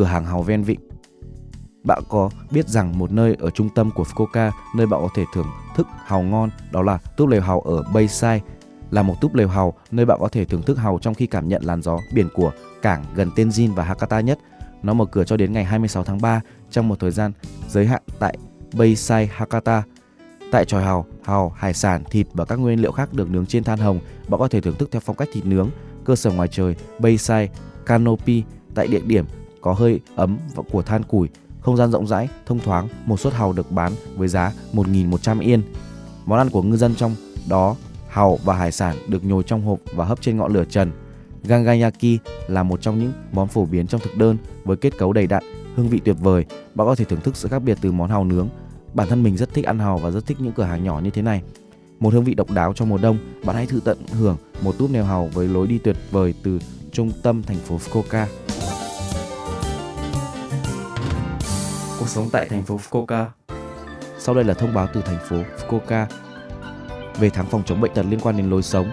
cửa hàng hào ven vịnh. Bạn có biết rằng một nơi ở trung tâm của Fukuoka, nơi bạn có thể thưởng thức hàu ngon, đó là túp lều hàu ở Bayside, là một túp lều hàu nơi bạn có thể thưởng thức hàu trong khi cảm nhận làn gió biển của cảng gần Tenjin và Hakata nhất. Nó mở cửa cho đến ngày 26 tháng 3 trong một thời gian giới hạn tại Bayside Hakata. Tại tròi hàu, hàu, hải sản, thịt và các nguyên liệu khác được nướng trên than hồng, bạn có thể thưởng thức theo phong cách thịt nướng. Cơ sở ngoài trời Bayside Canopy tại địa điểm có hơi ấm và của than củi, không gian rộng rãi, thông thoáng, một suất hàu được bán với giá 1.100 yên. Món ăn của ngư dân trong đó hàu và hải sản được nhồi trong hộp và hấp trên ngọn lửa trần. Gangayaki là một trong những món phổ biến trong thực đơn với kết cấu đầy đặn, hương vị tuyệt vời. Bạn có thể thưởng thức sự khác biệt từ món hàu nướng. Bản thân mình rất thích ăn hàu và rất thích những cửa hàng nhỏ như thế này. Một hương vị độc đáo trong mùa đông, bạn hãy thử tận hưởng một túp nèo hàu với lối đi tuyệt vời từ trung tâm thành phố Fukuoka. Cuộc sống tại thành phố Fukuoka. Sau đây là thông báo từ thành phố Fukuoka về tháng phòng chống bệnh tật liên quan đến lối sống.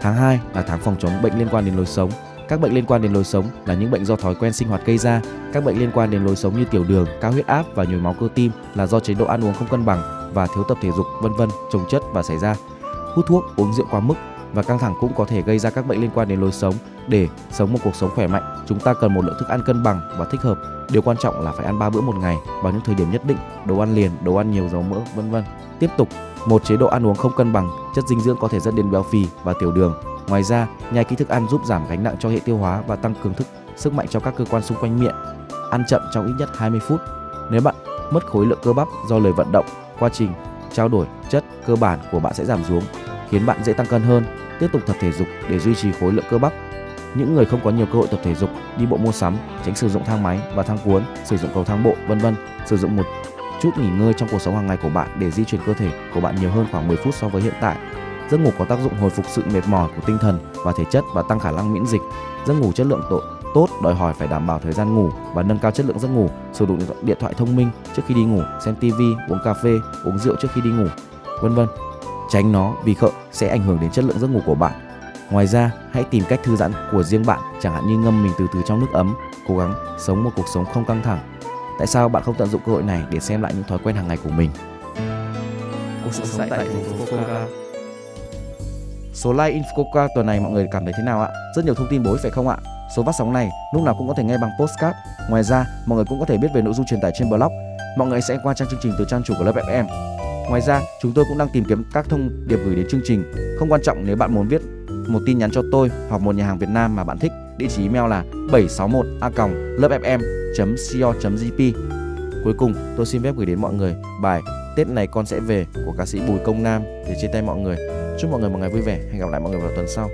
Tháng 2 là tháng phòng chống bệnh liên quan đến lối sống. Các bệnh liên quan đến lối sống là những bệnh do thói quen sinh hoạt gây ra. Các bệnh liên quan đến lối sống như tiểu đường, cao huyết áp và nhồi máu cơ tim là do chế độ ăn uống không cân bằng và thiếu tập thể dục, vân vân, trồng chất và xảy ra. Hút thuốc, uống rượu quá mức và căng thẳng cũng có thể gây ra các bệnh liên quan đến lối sống. Để sống một cuộc sống khỏe mạnh, chúng ta cần một lượng thức ăn cân bằng và thích hợp. Điều quan trọng là phải ăn 3 bữa một ngày vào những thời điểm nhất định, đồ ăn liền, đồ ăn nhiều dầu mỡ, vân vân. Tiếp tục, một chế độ ăn uống không cân bằng, chất dinh dưỡng có thể dẫn đến béo phì và tiểu đường. Ngoài ra, nhai kỹ thức ăn giúp giảm gánh nặng cho hệ tiêu hóa và tăng cường thức sức mạnh cho các cơ quan xung quanh miệng. Ăn chậm trong ít nhất 20 phút. Nếu bạn mất khối lượng cơ bắp do lời vận động, quá trình trao đổi chất cơ bản của bạn sẽ giảm xuống, khiến bạn dễ tăng cân hơn. Tiếp tục tập thể dục để duy trì khối lượng cơ bắp. Những người không có nhiều cơ hội tập thể dục, đi bộ mua sắm, tránh sử dụng thang máy và thang cuốn, sử dụng cầu thang bộ, vân vân, sử dụng một chút nghỉ ngơi trong cuộc sống hàng ngày của bạn để di chuyển cơ thể của bạn nhiều hơn khoảng 10 phút so với hiện tại. Giấc ngủ có tác dụng hồi phục sự mệt mỏi của tinh thần và thể chất và tăng khả năng miễn dịch. Giấc ngủ chất lượng tốt tốt đòi hỏi phải đảm bảo thời gian ngủ và nâng cao chất lượng giấc ngủ, sử dụng điện thoại thông minh trước khi đi ngủ, xem tivi, uống cà phê, uống rượu trước khi đi ngủ, vân vân. Tránh nó vì khợ sẽ ảnh hưởng đến chất lượng giấc ngủ của bạn. Ngoài ra, hãy tìm cách thư giãn của riêng bạn, chẳng hạn như ngâm mình từ từ trong nước ấm, cố gắng sống một cuộc sống không căng thẳng. Tại sao bạn không tận dụng cơ hội này để xem lại những thói quen hàng ngày của mình? Cuộc sống tại thành phố Fukuoka. Số like Infoca tuần này mọi người cảm thấy thế nào ạ? Rất nhiều thông tin ích phải không ạ? Số phát sóng này lúc nào cũng có thể nghe bằng postcard. Ngoài ra, mọi người cũng có thể biết về nội dung truyền tải trên blog. Mọi người sẽ qua trang chương trình từ trang chủ của lớp FM. Ngoài ra, chúng tôi cũng đang tìm kiếm các thông điệp gửi đến chương trình. Không quan trọng nếu bạn muốn viết một tin nhắn cho tôi hoặc một nhà hàng Việt Nam mà bạn thích. Địa chỉ email là 761a.lovefm.co.jp Cuối cùng, tôi xin phép gửi đến mọi người bài Tết này con sẽ về của ca sĩ Bùi Công Nam để chia tay mọi người. Chúc mọi người một ngày vui vẻ. Hẹn gặp lại mọi người vào tuần sau.